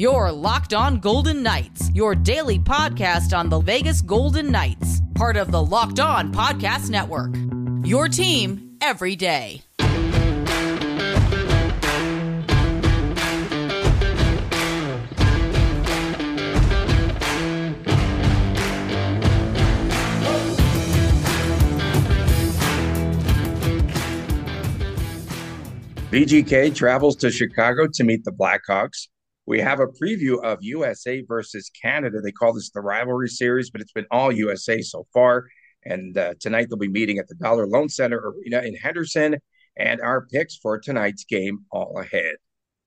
Your Locked On Golden Knights, your daily podcast on the Vegas Golden Knights, part of the Locked On Podcast Network. Your team every day. VGK travels to Chicago to meet the Blackhawks. We have a preview of USA versus Canada. They call this the rivalry series, but it's been all USA so far. And uh, tonight they'll be meeting at the Dollar Loan Center Arena in Henderson. And our picks for tonight's game all ahead.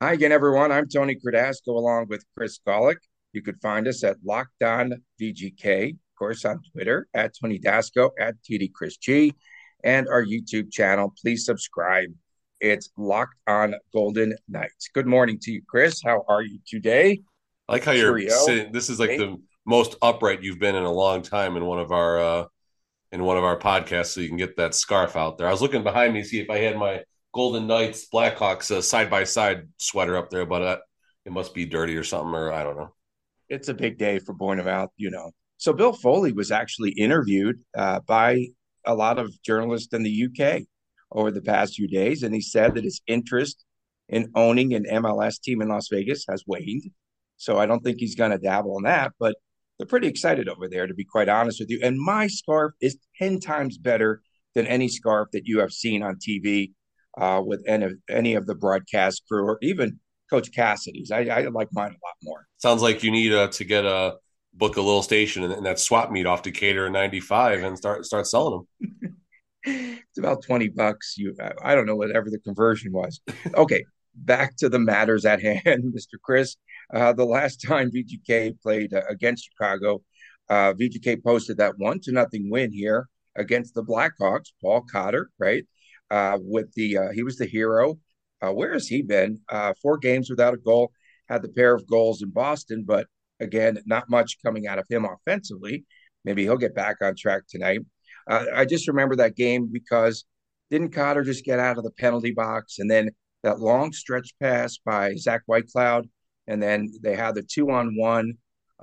Hi again, everyone. I'm Tony Cardasco along with Chris Gawlik. You could find us at Locked On VGK, of course, on Twitter at Tony Dasco, at TD Chris G, and our YouTube channel. Please subscribe. It's Locked On Golden Knights. Good morning to you, Chris. How are you today? I like how you're sitting. This is like hey. the most upright you've been in a long time in one of our uh in one of our podcasts, so you can get that scarf out there. I was looking behind me to see if I had my Golden Knights Blackhawks side by side sweater up there, but uh, it must be dirty or something, or I don't know. It's a big day for Bournemouth, you know. So Bill Foley was actually interviewed uh, by a lot of journalists in the UK over the past few days, and he said that his interest in owning an MLS team in Las Vegas has waned. So I don't think he's going to dabble in that, but they're pretty excited over there, to be quite honest with you. And my scarf is 10 times better than any scarf that you have seen on TV uh, with any of, any of the broadcast crew or even Coach Cassidy's. I, I like mine a lot more. Sounds like you need uh, to get a book a little station and, and that swap meet off Decatur 95 and start start selling them. it's about 20 bucks. You, I don't know whatever the conversion was. Okay, back to the matters at hand, Mr. Chris. Uh, the last time VGK played uh, against Chicago, uh, VGK posted that one to nothing win here against the Blackhawks. Paul Cotter, right? Uh, with the uh, he was the hero. Uh, where has he been? four games without a goal. Had the pair of goals in Boston, but again, not much coming out of him offensively. Maybe he'll get back on track tonight. Uh, I just remember that game because didn't Cotter just get out of the penalty box and then that long stretch pass by Zach Whitecloud, and then they had the two on one.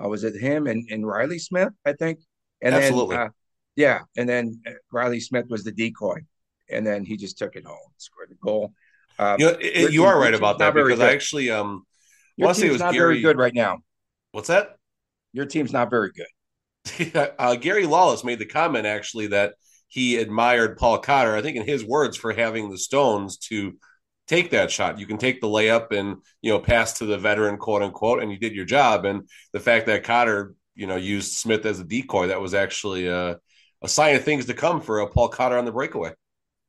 Uh, was it him and, and Riley Smith? I think. And Absolutely. Then, uh, yeah, and then uh, Riley Smith was the decoy, and then he just took it home, scored the goal. Uh, you, know, it, you are right about that because. I actually um, your team's it was not Gary... very good right now. What's that? Your team's not very good. uh, Gary Lawless made the comment actually that he admired Paul Cotter, I think in his words, for having the stones to take that shot. You can take the layup and you know pass to the veteran, quote unquote, and you did your job. And the fact that Cotter, you know, used Smith as a decoy, that was actually a, a sign of things to come for Paul Cotter on the breakaway.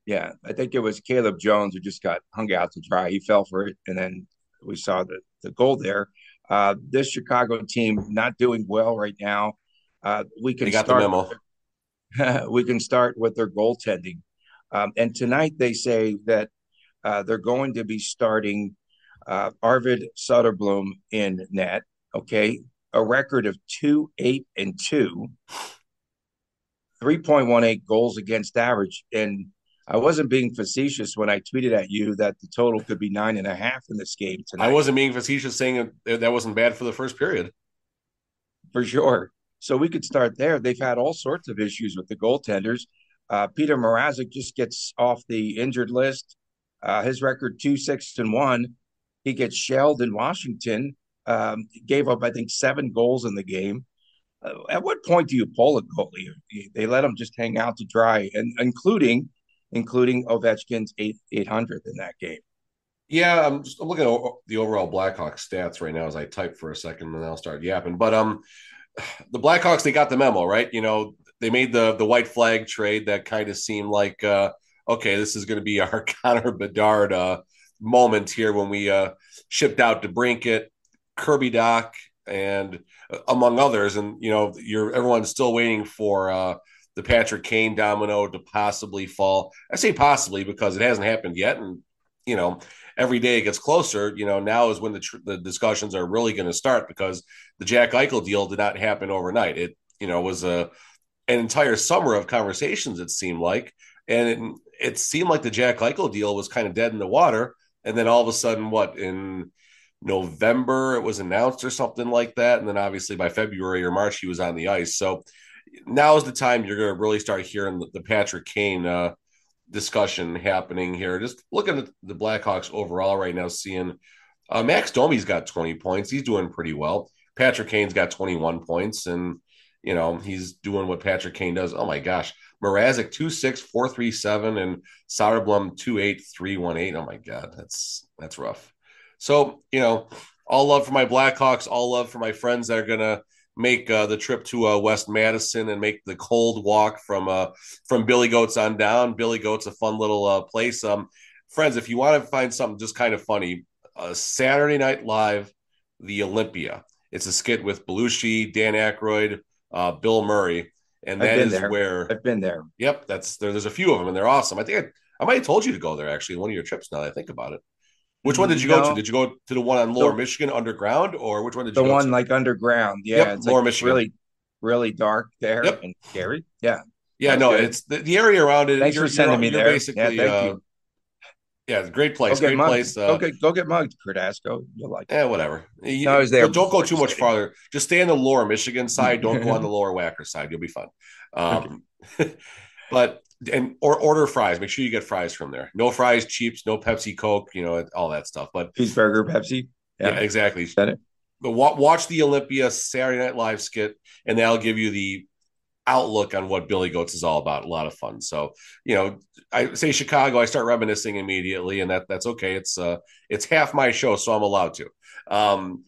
Yeah, I think it was Caleb Jones who just got hung out to dry. He fell for it, and then we saw the the goal there. Uh, this Chicago team not doing well right now. Uh, we can got start, the memo. we can start with their goaltending. Um, and tonight they say that uh, they're going to be starting uh, Arvid Soderblom in net. Okay, a record of two, eight, and two, 3.18 goals against average. And I wasn't being facetious when I tweeted at you that the total could be nine and a half in this game tonight. I wasn't being facetious saying that wasn't bad for the first period. For sure. So we could start there. They've had all sorts of issues with the goaltenders. Uh, Petr Mrazek just gets off the injured list. Uh, his record two six and one. He gets shelled in Washington. Um, gave up, I think, seven goals in the game. Uh, at what point do you pull a goalie? They let him just hang out to dry, and including including Ovechkin's eight eight hundred in that game. Yeah, I'm just I'm looking at the overall Blackhawks stats right now as I type for a second, and then I'll start yapping. But um, the Blackhawks they got the memo, right? You know, they made the the white flag trade that kind of seemed like uh, okay, this is going to be our Connor Bedard uh, moment here when we uh, shipped out DeBrincat, Kirby Dach, and uh, among others, and you know, you're everyone's still waiting for uh, the Patrick Kane domino to possibly fall. I say possibly because it hasn't happened yet, and you know, every day it gets closer, you know, now is when the, tr- the discussions are really going to start because the Jack Eichel deal did not happen overnight. It, you know, was a an entire summer of conversations. It seemed like, and it, it seemed like the Jack Eichel deal was kind of dead in the water. And then all of a sudden, what in November it was announced or something like that. And then obviously by February or March, he was on the ice. So now is the time you're going to really start hearing the, the Patrick Kane uh, discussion happening here. Just looking at the Blackhawks overall right now, seeing uh, Max Domi's got 20 points. He's doing pretty well. Patrick Kane's got 21 points, and you know he's doing what Patrick Kane does. Oh my gosh, Mrazek two six four three seven and Soderblom two eight three one eight. Oh my god, that's that's rough. So you know, all love for my Blackhawks, all love for my friends that are gonna make uh, the trip to uh, West Madison and make the cold walk from uh, from Billy Goats on down. Billy Goats a fun little uh, place. Um, friends, if you want to find something just kind of funny, uh, Saturday Night Live, the Olympia. It's a skit with Belushi, Dan Aykroyd, uh, Bill Murray, and that is there. where I've been there. Yep, that's there. There's a few of them, and they're awesome. I think I, I might have told you to go there actually one of your trips. Now that I think about it. Which one did you No. go to? Did you go to the one on Lower Michigan underground, or which one did you The one to? like underground. Yeah, Yep, it's Lower like Michigan. really, really dark there Yep. and scary. Yeah. yeah, that's no, good. it's the, the area around it. Thanks for sending me there. Basically, Yeah, thank uh, you. yeah, it's a great place. Go Great mugged. place. Uh, go get go get mugged, Cardasco. You'll like. Yeah, whatever. You- No, I was there Don't, go too much farther. Just stay on the lower Michigan side. Don't go on the lower Wacker side. You'll be fine. Um, but and or order fries. Make sure you get fries from there. No fries, cheaps, no Pepsi, Coke. You know all that stuff. But Cheeseburger, Pepsi. yeah, Yeah. exactly. But wa- watch the Olympia Saturday Night Live skit, and that'll give you the outlook on what Billy Goats is all about. A lot of fun. So you know, I say Chicago, I start reminiscing immediately, and that that's okay. It's uh, it's half my show, so I'm allowed to. Um,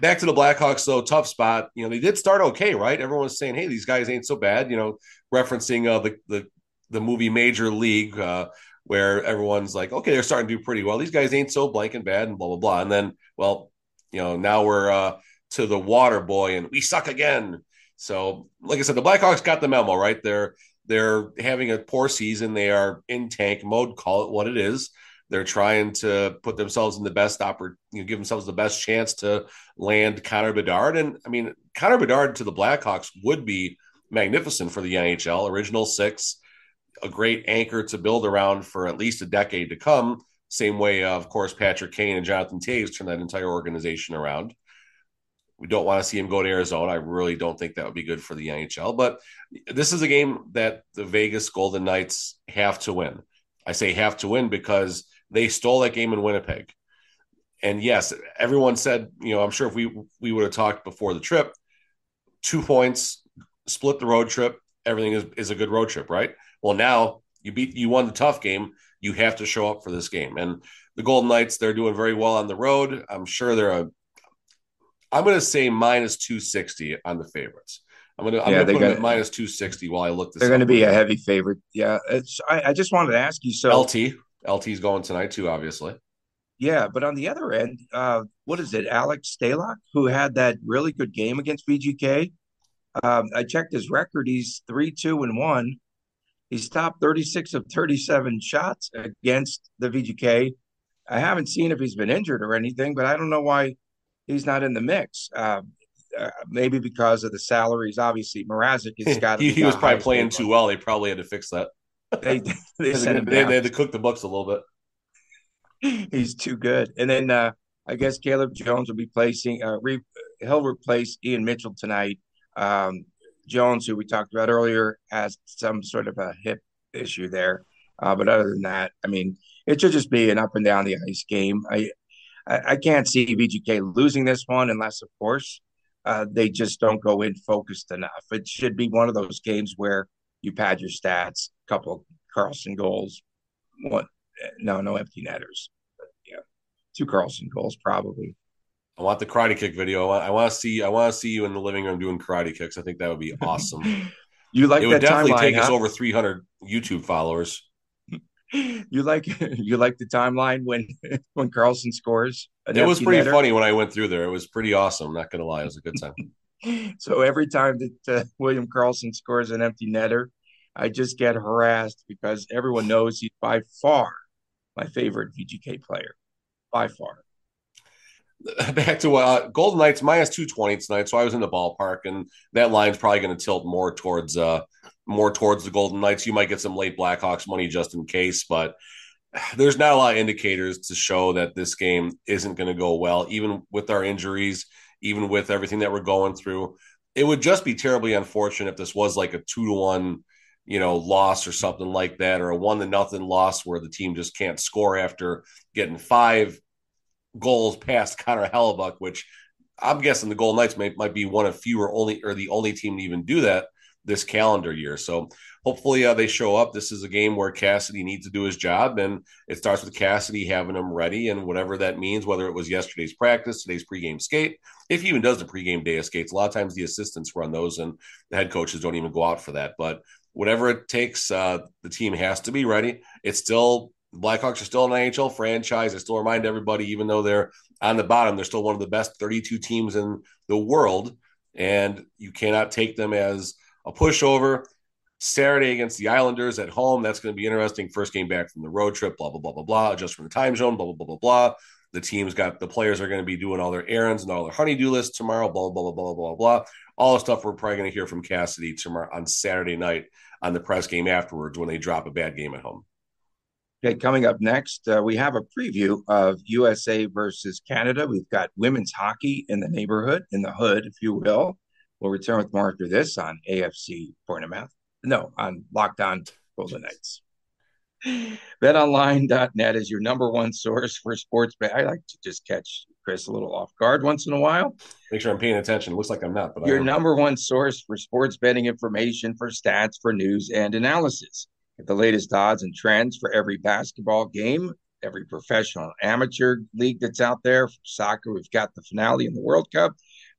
back to the Blackhawks, though, tough spot. You know, they did start okay, right? Everyone's saying, "Hey, these guys ain't so bad." You know, referencing uh, the the the movie Major League, uh, where everyone's like, "Okay, they're starting to do pretty well. These guys ain't so blank and bad," and blah blah blah. And then, well, you know, now we're uh, to the Water Boy, and we suck again. So, like I said, the Blackhawks got the memo, right? They're they're having a poor season. They are in tank mode. Call it what it is. They're trying to put themselves in the best oppor- you know, give themselves the best chance to land Connor Bedard. And I mean, Connor Bedard to the Blackhawks would be magnificent for the NHL. Original six, a great anchor to build around for at least a decade to come. Same way, uh, of course, Patrick Kane and Jonathan Toews turned that entire organization around. We don't want to see him go to Arizona. I really don't think that would be good for the NHL. But this is a game that the Vegas Golden Knights have to win. I say have to win because they stole that game in Winnipeg. And yes, everyone said, you know, I'm sure if we we would have talked before the trip, two points, split the road trip, everything is, is a good road trip, right? Well, now you beat you won the tough game. You have to show up for this game. And the Golden Knights, they're doing very well on the road. I'm sure they're a I'm gonna say minus 260 on the favorites. I'm gonna I'm Yeah, gonna they put them got- at minus 260 while I look this They're up. going to be a heavy favorite. Yeah. It's. I, I just wanted to ask you. So LT. LT's going tonight too, obviously. Yeah, but on the other end, uh, what is it? Alex Stalock, who had that really good game against VGK. Um, I checked his record. He's three, two, and one. He's top 36 of 37 shots against the VGK. I haven't seen if he's been injured or anything, but I don't know why he's not in the mix. Uh, uh, maybe because of the salaries. Obviously, Mrazek has got. he, he was probably playing too well. They probably had to fix that. They they They, sent they, they had to cook the books a little bit. He's too good. And then uh, I guess Caleb Jones will be placing. Uh, re, he'll replace Ian Mitchell tonight. Um, Jones, who we talked about earlier, has some sort of a hip issue there. Uh, but other than that, I mean, it should just be an up and down the ice game. I I, I can't see VGK losing this one unless, of course, uh, they just don't go in focused enough. It should be one of those games where you pad your stats, a couple Karlsson goals, one no no empty netters, but yeah, two Karlsson goals probably. I want the karate kick video. I want, I want to see. I want to see you in the living room doing karate kicks. I think that would be awesome. You like it would definitely timeline, take us over 300 YouTube followers. You like you like the timeline when when Karlsson scores. It was pretty netter? funny when I went through there. It was pretty awesome. Not gonna lie, it was a good time. So every time that uh, William Karlsson scores an empty netter, I just get harassed because everyone knows he's by far my favorite VGK player, by far. Back to uh, Golden Knights minus 220 tonight. So I was in the ballpark, and that line's probably going to tilt more towards uh more towards the Golden Knights. You might get some late Blackhawks money just in case, but there's not a lot of indicators to show that this game isn't going to go well, even with our injuries, even with everything that we're going through. It would just be terribly unfortunate if this was like a two to one, you know, loss or something like that, or a one to nothing loss where the team just can't score after getting five goals past Connor Hellebuyck, which I'm guessing the Golden Knights might be one of few or only or the only team to even do that this calendar year. So hopefully uh, they show up. This is a game where Cassidy needs to do his job, and it starts with Cassidy having them ready, and whatever that means, whether it was yesterday's practice, today's pregame skate, if he even does the pregame day of skates, a lot of times the assistants run those, and the head coaches don't even go out for that. But whatever it takes, uh, the team has to be ready. It's still Blackhawks are still an NHL franchise. I still remind everybody, even though they're on the bottom, they're still one of the best 32 teams in the world, and you cannot take them as a pushover. Saturday against the Islanders at home. That's going to be interesting. First game back from the road trip, blah, blah, blah, blah, blah. Adjust from the time zone, blah, blah, blah, blah, blah. The team's got the players are going to be doing all their errands and all their honeydew lists tomorrow, blah, blah, blah, blah, blah, blah. All the stuff we're probably going to hear from Cassidy tomorrow on Saturday night on the press game afterwards when they drop a bad game at home. Okay, coming up next, uh, we have a preview of USA versus Canada. We've got women's hockey in the neighborhood, in the hood, if you will. We'll return with more after this on AFC Point of Math no, on Locked On Golden Knights. BetOnline.net is your number one source for sports bet. I like to just catch Chris a little off guard once in a while. Make sure I'm paying attention. It looks like I'm not, but your number one source for sports betting information, for stats, for news and analysis. The latest odds and trends for every basketball game, every professional amateur league that's out there. For soccer, we've got the finale in the World Cup.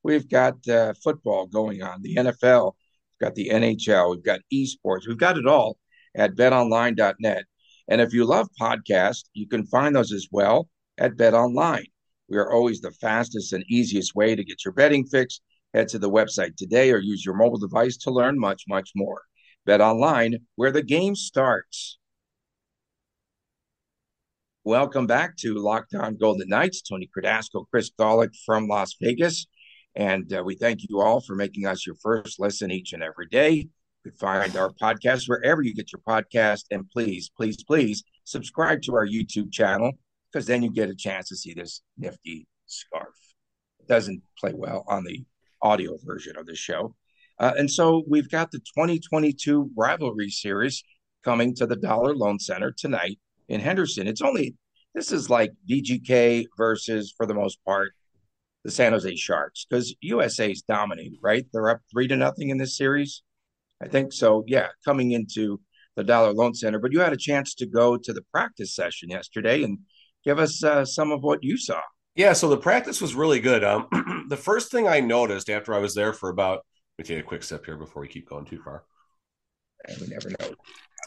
We've got uh, football going on, the NFL We've got the NHL, we've got esports, we've got it all at betonline.net. And if you love podcasts, you can find those as well at BetOnline. We are always the fastest and easiest way to get your betting fix. Head to the website today or use your mobile device to learn much, much more. BetOnline, where the game starts. Welcome back to Locked On Golden Knights. Tony Cardasco, Chris Gawlik from Las Vegas. And uh, we thank you all for making us your first listen each and every day. You can find our podcast wherever you get your podcast. And please, please, please subscribe to our YouTube channel because then you get a chance to see this nifty scarf. It doesn't play well on the audio version of the show. Uh, and so we've got the 2022 rivalry series coming to the Dollar Loan Center tonight in Henderson. It's only, this is like VGK versus, for the most part, the San Jose Sharks because USA's dominated, right? They're up three to nothing in this series. I think so. Yeah, coming into the Dollar Loan Center. But you had a chance to go to the practice session yesterday and give us uh, some of what you saw. Yeah, so the practice was really good. Um, the first thing I noticed after I was there for about, me take a quick step here before we keep going too far. And we never know.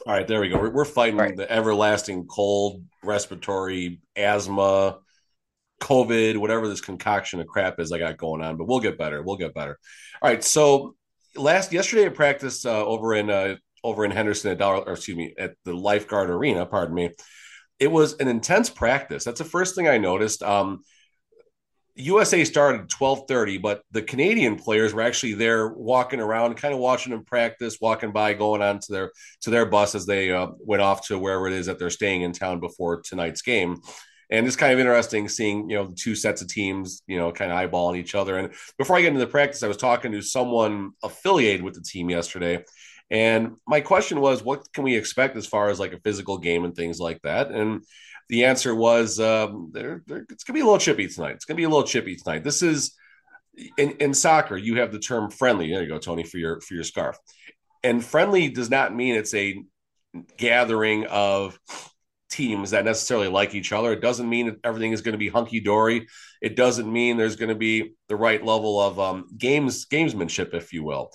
All right, there we go. We're, we're fighting right. the everlasting cold, respiratory, asthma, COVID, whatever this concoction of crap is I got going on, but we'll get better. We'll get better. All right. So last yesterday at practice uh, over in uh, over in Henderson at Dollar, or excuse me, at the Lifeguard Arena. Pardon me. It was an intense practice. That's the first thing I noticed. Um, USA started at twelve thirty, but the Canadian players were actually there, walking around, kind of watching them practice, walking by, going on to their to their bus as they uh, went off to wherever it is that they're staying in town before tonight's game. And it's kind of interesting seeing you know the two sets of teams you know kind of eyeballing each other. And before i get into the practice i was talking to someone affiliated with the team yesterday and my question was what can we expect as far as like a physical game and things like that and the answer was um, they're, they're, it's gonna be a little chippy tonight it's gonna be a little chippy tonight this is in, in soccer you have the term friendly there you go tony for your for your scarf and friendly does not mean it's a gathering of teams that necessarily like each other. It doesn't mean that everything is going to be hunky dory. It doesn't mean there's going to be the right level of um, games gamesmanship, if you will.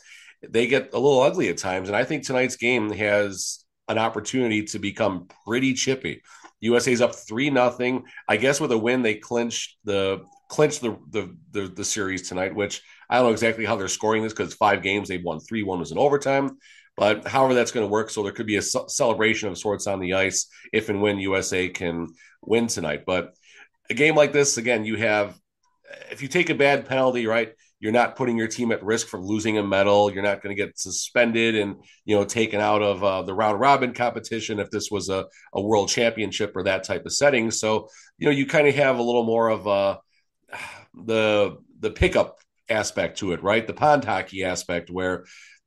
They get a little ugly at times, and I think tonight's game has an opportunity to become pretty chippy. USA's up three nothing. I guess with a win, they clinch the clinch the, the the the series tonight. Which I don't know exactly how they're scoring this because five games they've won three. One was in overtime. But however that's going to work, so there could be a celebration of sorts on the ice if and when USA can win tonight. But a game like this, again, you have if you take a bad penalty, right, You're not putting your team at risk for losing a medal. You're not going to get suspended and you know taken out of uh, the round robin competition if this was a, a world championship or that type of setting. So you know you kind of have a little more of uh, the the pickup aspect to it, right? The pond hockey aspect where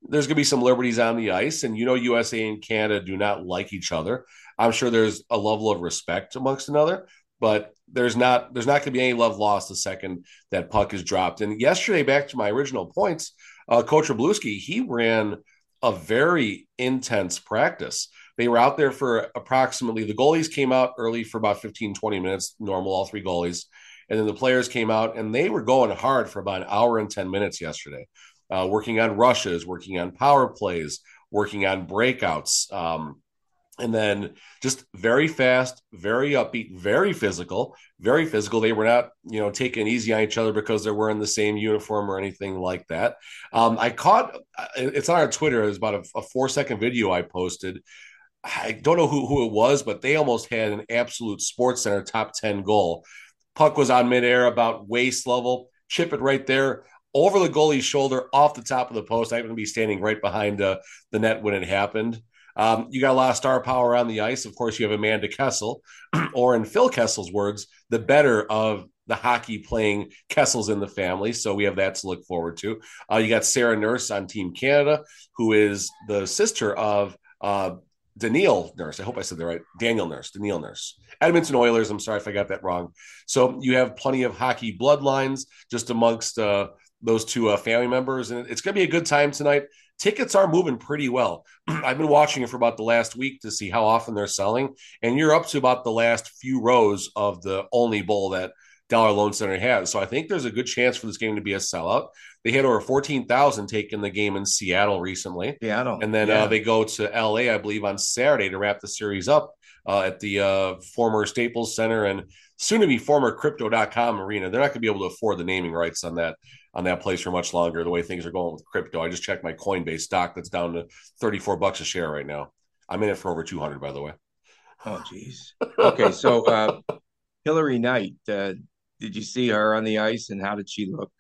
there's going to be some liberties on the ice, and you know USA and Canada do not like each other. I'm sure there's a level of respect amongst another, but there's not there's not going to be any love lost the second that puck is dropped. And yesterday, back to my original points, uh, Coach Wroblewski, he ran a very intense practice. They were out there for approximately the goalies came out early for about 15, 20 minutes, normal, all three goalies. And then the players came out and they were going hard for about an hour and 10 minutes yesterday, uh, working on rushes, working on power plays, working on breakouts. Um, and then just very fast, very upbeat, very physical, very physical. They were not, you know, taking easy on each other because they're wearing the same uniform or anything like that. Um, I caught it's on our Twitter. It was about a, a four second video I posted. I don't know who, who it was, but they almost had an absolute sports center top 10 goal. Puck was on midair about waist level, chip it right there over the goalie's shoulder off the top of the post. I'm going to be standing right behind uh, the net when it happened. Um, you got a lot of star power on the ice. Of course, you have Amanda Kessel, or in Phil Kessel's words, the better of the hockey playing Kessels in the family. So we have that to look forward to. Uh, you got Sarah Nurse on Team Canada, who is the sister of uh, Nurse. I hope I said that right. Daniel Nurse, Daniil Nurse. Edmonton Oilers. I'm sorry if I got that wrong. So you have plenty of hockey bloodlines just amongst uh, those two uh, family members, and it's going to be a good time tonight tickets are moving pretty well. I've been watching it for about the last week to see how often they're selling, and you're up to about the last few rows of the only bowl that Dollar Loan Center has. So I think there's a good chance for this game to be a sellout. They had over 14,000 taking the game in Seattle recently. Seattle. And then uh, yeah. uh, they go to LA, I believe, on Saturday to wrap the series up uh, at the uh, former Staples Center and soon to be former crypto.com arena. They're not going to be able to afford the naming rights on that on that place for much longer. The way things are going with crypto, I just checked my Coinbase stock that's down to 34 bucks a share right now. I'm in it for over 200, by the way. Oh, geez. Okay, so uh, Hilary Knight, uh, did you see her on the ice, and how did she look?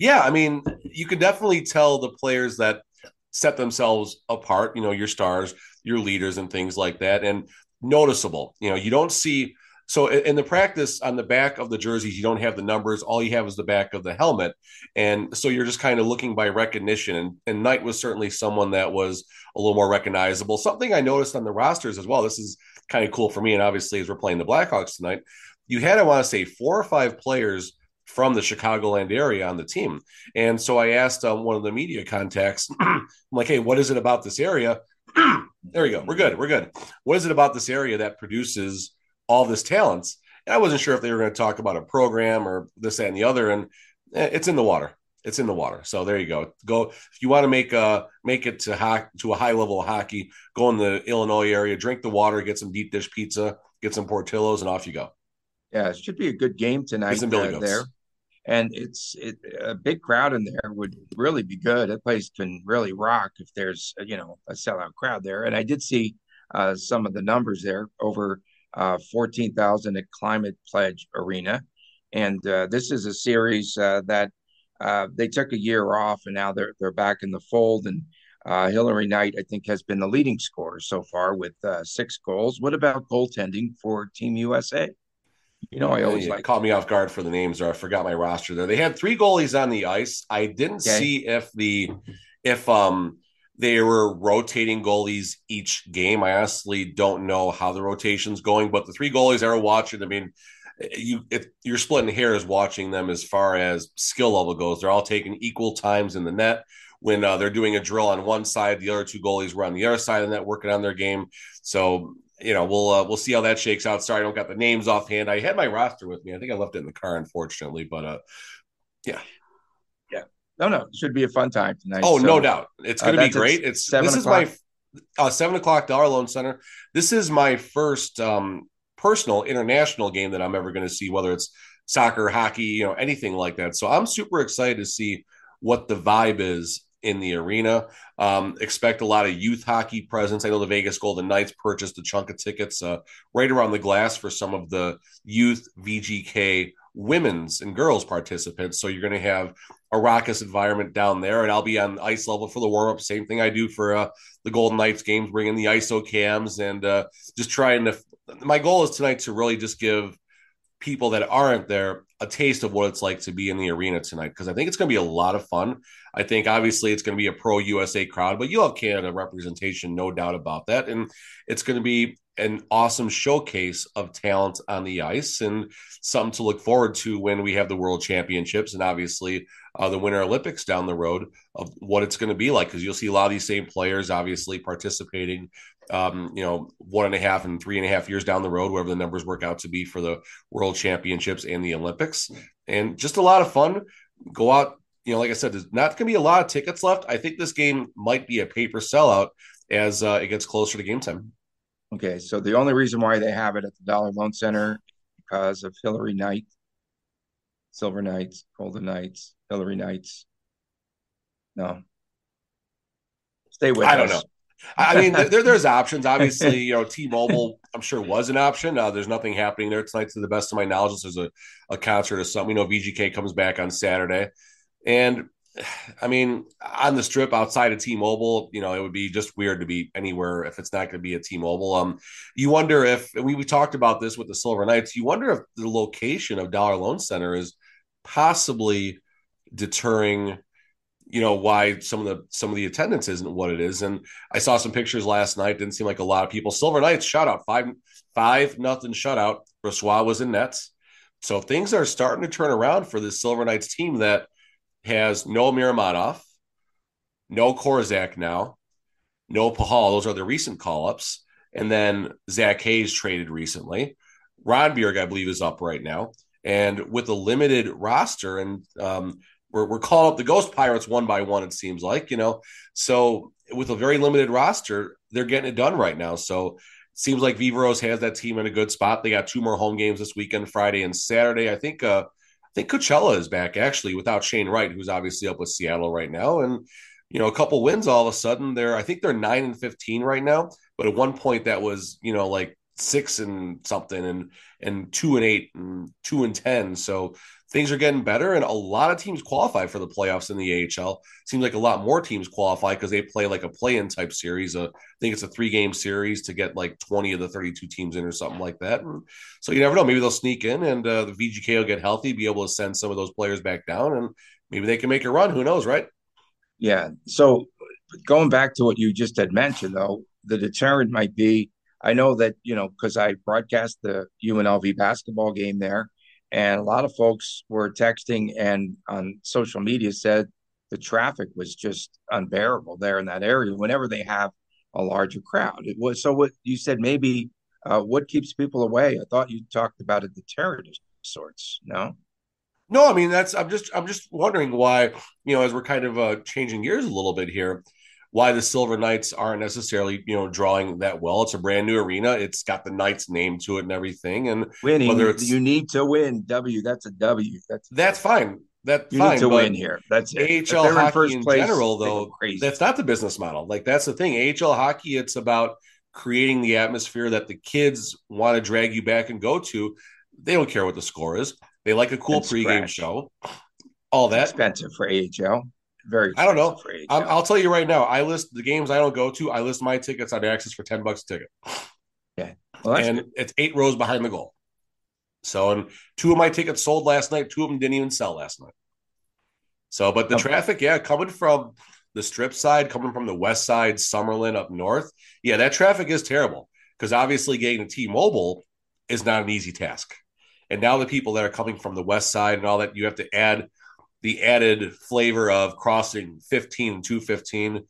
Yeah, I mean, you can definitely tell the players that set themselves apart. You know, your stars, your leaders, and things like that, and noticeable. You know, you don't see so in the practice on the back of the jerseys, you don't have the numbers. All you have is the back of the helmet, and so you're just kind of looking by recognition. And, and Knight was certainly someone that was a little more recognizable. Something I noticed on the rosters as well. This is kind of cool for me, and obviously as we're playing the Blackhawks tonight, you had I want to say four or five players from the Chicagoland area on the team. And so I asked um, one of the media contacts, I'm like, hey, what is it about this area? there we go. We're good. We're good. What is it about this area that produces all this talents. And I wasn't sure if they were going to talk about a program or this, that, and the other. And eh, it's in the water. It's in the water. So there you go. Go if you want to make uh make it to ho- to a high level of hockey. Go in the Illinois area, drink the water, get some deep dish pizza, get some Portillos, and off you go. Yeah, it should be a good game tonight uh, there. And it's it, a big crowd in there would really be good. That place can really rock if there's you know a sellout crowd there. And I did see uh, some of the numbers there over uh, 14,000 at Climate Pledge Arena. And uh, this is a series uh, that uh, they took a year off and now they're, they're back in the fold. And uh, Hilary Knight, I think, has been the leading scorer so far with uh, six goals. What about goaltending for Team USA? You know, I always like caught me off guard for the names, or I forgot my roster there. They had three goalies on the ice. I didn't okay. see if the if um they were rotating goalies each game. I honestly don't know how the rotation's going, but the three goalies I were watching, I mean, you if you're splitting hairs watching them as far as skill level goes. They're all taking equal times in the net. When uh, they're doing a drill on one side, the other two goalies were on the other side of the net working on their game. So you know we'll uh, we'll see how that shakes out. Sorry, I don't got the names offhand. I had my roster with me. I think I left it in the car, unfortunately, but uh, yeah. No, no, it should be a fun time tonight. Oh, so, no doubt, it's going to uh, be great. It's seven this o'clock. is my uh, seven o'clock Dollar Loan Center. This is my first um, personal international game that I'm ever going to see, whether it's soccer, hockey, you know, anything like that. So I'm super excited to see what the vibe is in the arena. Um, expect a lot of youth hockey presence. I know the Vegas Golden Knights purchased a chunk of tickets uh, right around the glass for some of the youth VGK women's and girls participants. So you're going to have a raucous environment down there, and I'll be on ice level for the warm up. Same thing I do for uh, the Golden Knights games, bringing the ISO cams and uh, just trying to. My goal is tonight to really just give people that aren't there a taste of what it's like to be in the arena tonight because I think it's going to be a lot of fun. I think obviously it's going to be a pro USA crowd, but you'll have Canada representation, no doubt about that. And it's going to be an awesome showcase of talent on the ice and something to look forward to when we have the World Championships and obviously uh, the Winter Olympics down the road of what it's going to be like because you'll see a lot of these same players obviously participating um, you know, one and a half and three and a half years down the road, whatever the numbers work out to be for the World Championships and the Olympics, and just a lot of fun. Go out, you know, like I said, there's not going to be a lot of tickets left. I think this game might be a paper sellout as uh, it gets closer to game time. Okay, so the only reason why they have it at the Dollar Loan Center because of Hilary Knight, Silver Knights, Golden Knights, Hilary Knights. No, stay with I us. don't know. I mean, there, there's options. Obviously, you know, T-Mobile, I'm sure was an option. Uh, there's nothing happening there tonight, to the best of my knowledge. There's a, a concert or something. We know VGK comes back on Saturday, and I mean, on the strip outside of T-Mobile, you know, it would be just weird to be anywhere if it's not going to be a T-Mobile. Um, you wonder if we, we talked about this with the Silver Knights. You wonder if the location of Dollar Loan Center is possibly deterring you know why some of the some of the attendance isn't what it is. And I saw some pictures last night. Didn't seem like a lot of people. Silver Knights shutout five five nothing shutout. Brossoit was in nets. So things are starting to turn around for this Silver Knights team that has no Miromadov, no Korczak now, no Pahal. Those are the recent call ups. And then Zach Hayes traded recently. Rondbjerg, I believe, is up right now. And with a limited roster and um, we're, we're calling up the Ghost Pirates one by one, it seems like, you know. So with a very limited roster, they're getting it done right now. So seems like Viveros has that team in a good spot. They got two more home games this weekend, Friday and Saturday. I think uh think Coachella is back actually without Shane Wright, who's obviously up with Seattle right now. And you know, a couple wins all of a sudden. They're I think they're nine and fifteen right now. But at one point that was, you know, like six and something and and two and eight and two and ten. So things are getting better, and a lot of teams qualify for the playoffs in the AHL. Seems like a lot more teams qualify because they play like a play-in type series. Uh, I think it's a three-game series to get like twenty of the thirty-two teams in, or something like that. And so you never know. Maybe they'll sneak in, and uh, the VGK will get healthy, be able to send some of those players back down, and maybe they can make a run. Who knows, right? Yeah. So going back to what you just had mentioned, though, the deterrent might be. I know that you know because I broadcast the UNLV basketball game there and a lot of folks were texting and on social media said the traffic was just unbearable there in that area whenever they have a larger crowd. It was so what you said maybe uh, what keeps people away? I thought you talked about a deterrent of sorts. No. No, I mean that's I'm just I'm just wondering why, you know, as we're kind of uh, changing gears a little bit here, why the Silver Knights aren't necessarily, you know, drawing that well. It's a brand new arena. It's got the Knights name to it and everything. And winning, whether it's you need to win. W, that's a W. That's that's fine. That's you fine. need to win here. That's it. AHL hockey in, in place, general, though, that's not the business model. Like that's the thing. AHL hockey, it's about creating the atmosphere that the kids want to drag you back and go to. They don't care what the score is. They like a cool pregame show. All that expensive for AHL very. I don't know. i will tell you right now. I list the games I don't go to. I list my tickets on Access for ten bucks a ticket. Yeah, well, and good. it's eight rows behind the goal. So, and two of my tickets sold last night. Two of them didn't even sell last night. So, but the okay. traffic, yeah, coming from the strip side, coming from the west side, Summerlin up north, yeah, that traffic is terrible because obviously getting to T-Mobile is not an easy task. And now the people that are coming from the west side and all that, you have to add the added flavor of crossing 15 and 215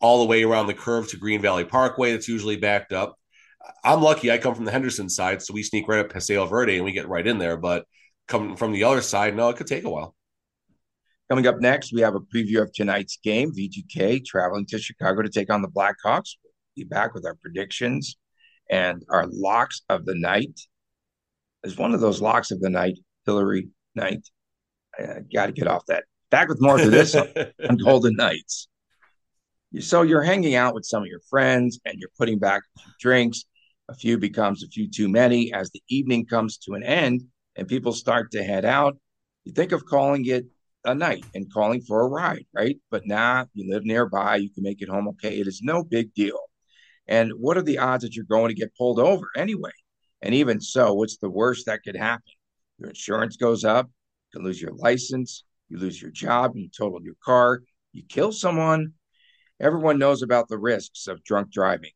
all the way around the curve to Green Valley Parkway. That's usually backed up. I'm lucky. I come from the Henderson side, so we sneak right up Paseo Verde and we get right in there. But coming from the other side, no, it could take a while. Coming up next, we have a preview of tonight's game. VGK traveling to Chicago to take on the Blackhawks. We'll be back with our predictions and our locks of the night. As one of those locks of the night, Hilary Knight I got to get off that. Back with more of this on Golden Knights. So you're hanging out with some of your friends and you're putting back a few drinks. A few becomes a few too many as the evening comes to an end and people start to head out. You think of calling it a night and calling for a ride, right? But now nah, you live nearby, you can make it home okay. It is no big deal. And what are the odds that you're going to get pulled over anyway? And even so, what's the worst that could happen? Your insurance goes up, you lose your license, you lose your job, you total your car, you kill someone. Everyone knows about the risks of drunk driving,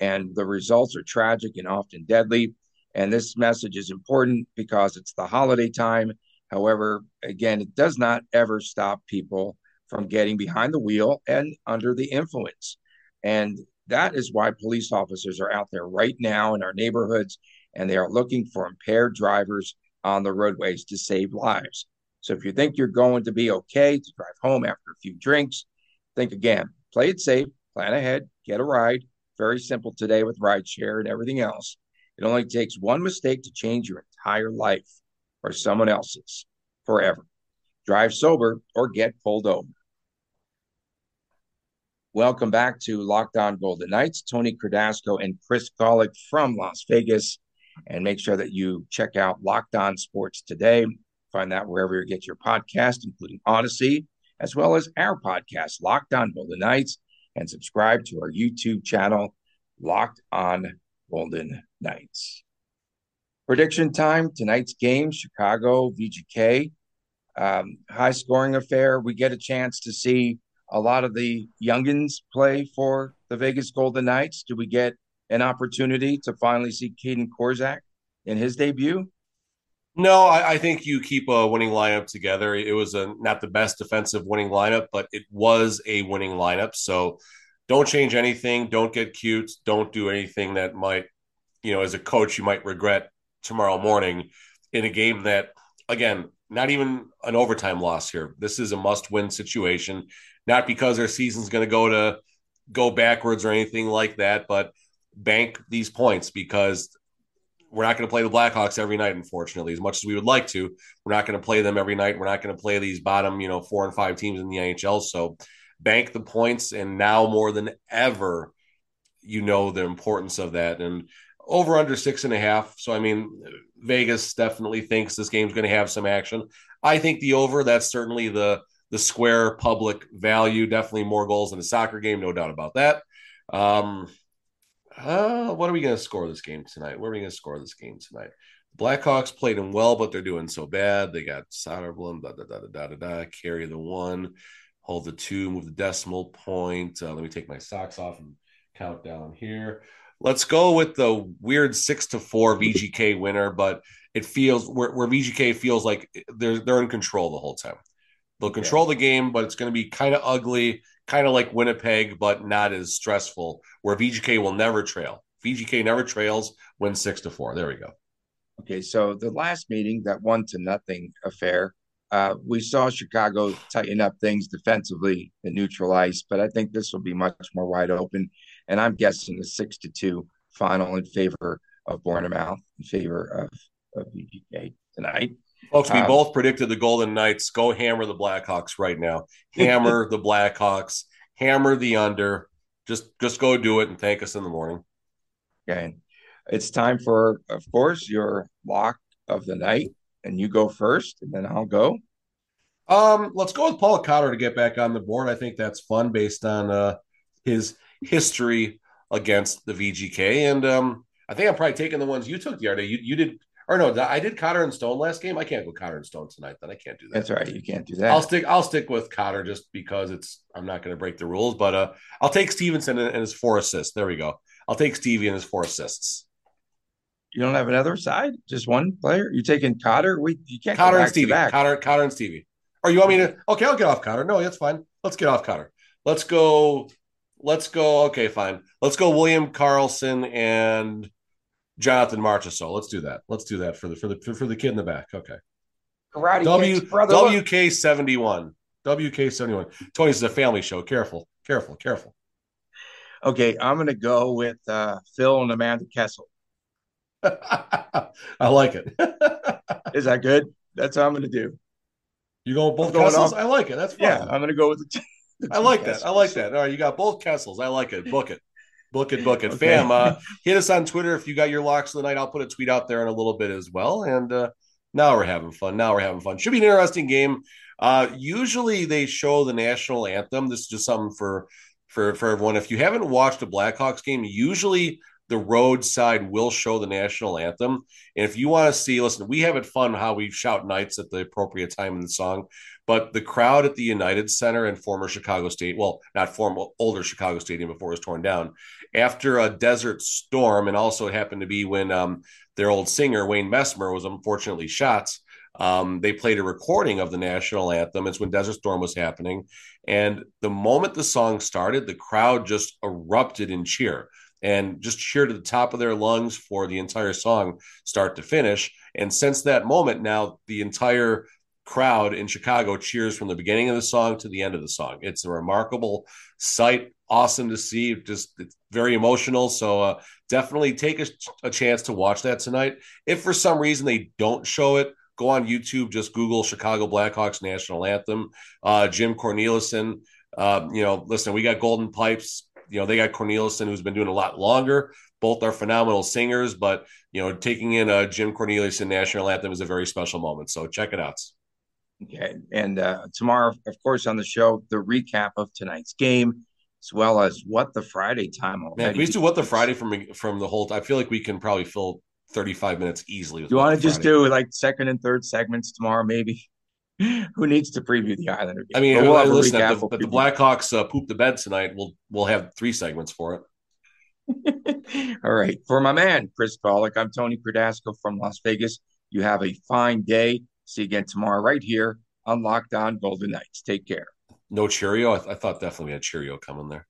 and the results are tragic and often deadly. And this message is important because it's the holiday time. However, again, it does not ever stop people from getting behind the wheel and under the influence. And that is why police officers are out there right now in our neighborhoods and they are looking for impaired drivers on the roadways to save lives. So if you think you're going to be okay to drive home after a few drinks, think again. Play it safe, plan ahead, get a ride. Very simple today with rideshare and everything else. It only takes one mistake to change your entire life or someone else's forever. Drive sober or get pulled over. Welcome back to Locked On Golden Knights. Tony Cardasco and Chris Gawlik from Las Vegas. And make sure that you check out Locked On Sports today. Find that wherever you get your podcast, including Odyssey, as well as our podcast, Locked On Golden Knights, and subscribe to our YouTube channel, Locked On Golden Knights. Prediction time tonight's game Chicago VGK. Um, high scoring affair. We get a chance to see a lot of the youngins play for the Vegas Golden Knights. Do we get an opportunity to finally see Kaedan Korczak in his debut? No, I, I, think you keep a winning lineup together. It was a not the best defensive winning lineup, but it was a winning lineup. So don't change anything. Don't get cute. Don't do anything that might, you know, as a coach, you might regret tomorrow morning in a game that, again, not even an overtime loss here. This is a must win situation, not because their season's going to go to go backwards or anything like that, but bank these points because we're not going to play the Blackhawks every night, unfortunately, as much as we would like to. We're not going to play them every night. We're not going to play these bottom, you know, four and five teams in the NHL. So bank the points, and now more than ever, you know the importance of that. And over under six and a half. So I mean, Vegas definitely thinks this game's going to have some action. I think the over. That's certainly the the square public value. Definitely more goals in a soccer game, no doubt about that. Um, uh, what are we going to score this game tonight? Where are we going to score this game tonight? Blackhawks played them well, but they're doing so bad. They got Soderblom, da da da da da da, carry the one, hold the two, move the decimal point. Uh, let me take my socks off and count down here. Let's go with the weird six to four VGK winner, but it feels where, where VGK feels like they're they're in control the whole time. They'll control yeah. the game, but it's going to be kind of ugly kind of like Winnipeg, but not as stressful, where VGK will never trail. VGK never trails, wins six to four. There we go. Okay, so the last meeting, that one to nothing affair, uh, we saw Chicago tighten up things defensively and neutral ice, but I think this will be much more wide open. And I'm guessing a six to two final in favor of Bournemouth, in favor of, of VGK tonight. Folks, we um, both predicted the Golden Knights. Go hammer the Blackhawks right now. Hammer the Blackhawks. Hammer the under. Just just go do it and thank us in the morning. Okay. It's time for, of course, your lock of the night. And you go first, and then I'll go. Um, let's go with Paul Cotter to get back on the board. I think that's fun based on uh, his history against the VGK. And um, I think I'm probably taking the ones you took the other day. You, you did or no, I did Cotter and Stone last game. I can't go Cotter and Stone tonight. Then I can't do that. That's right. You can't do that. I'll stick. I'll stick with Cotter just because it's. I'm not going to break the rules, but uh, I'll take Stevenson and his four assists. There we go. I'll take Stevie and his four assists. You don't have another side, just one player. You're taking Cotter? We you can't. Cotter and Stevie. Cotter, Cotter and Stevie. Or you want me to? Okay, I'll get off Cotter. No, that's fine. Let's get off Cotter. Let's go. Let's go. Okay, fine. Let's go. William Karlsson and Jonathan Marchessault. Let's do that. Let's do that for the for the for the kid in the back. Okay. Karate W WK seventy one. WK seventy one. Tony's is a family show. Careful, careful, careful. Okay, I'm gonna go with uh, Phil and Amanda Kessel. I like it. is that good? That's how I'm gonna do. You go with both Kessels? I like it. That's fine. Yeah, I'm gonna go with the. T- the I like Kessels. that. I like that. All right, you got both Kessels. I like it. Book it. Book it, book it. Okay. Fam, uh, hit us on Twitter if you got your locks of the night. I'll put a tweet out there in a little bit as well. And uh, now we're having fun. Now we're having fun. Should be an interesting game. Uh, usually they show the national anthem. This is just something for for for everyone. If you haven't watched a Blackhawks game, usually the roadside will show the national anthem. And if you want to see, listen, we have it fun how we shout nights at the appropriate time in the song. But the crowd at the United Center and former Chicago State, well, not former, older Chicago Stadium before it was torn down, after a desert storm, and also it happened to be when um, their old singer, Wayne Messmer, was unfortunately shot. Um, they played a recording of the national anthem. It's when Desert Storm was happening. And the moment the song started, the crowd just erupted in cheer and just cheered to the top of their lungs for the entire song, start to finish. And since that moment, now the entire crowd in Chicago cheers from the beginning of the song to the end of the song. It's a remarkable sight, awesome to see. Just it's very emotional. So uh, definitely take a, a chance to watch that tonight. If for some reason they don't show it, go on YouTube, just Google Chicago Blackhawks national anthem. Uh, Jim Cornelison. Uh, you know, listen, we got Golden Pipes. You know, they got Cornelison, who's been doing a lot longer. Both are phenomenal singers, but you know, taking in a Jim Cornelison national anthem is a very special moment. So check it out. Okay. And uh, tomorrow, of course, on the show, the recap of tonight's game, as well as what the Friday time Man, we used to what the Friday from from the whole. I feel like we can probably fill 35 minutes easily. you want to just do like second and third segments tomorrow, maybe? Who needs to preview the Islander game? I mean, we'll listen, if the, the Blackhawks uh, poop the bed tonight, we'll we'll have three segments for it. All right. For my man, Chris Gawlik, I'm Tony Prodasco from Las Vegas. You have a fine day. See you again tomorrow right here on Locked On Golden Knights. Take care. No Cheerio? I, th- I thought definitely had Cheerio coming there.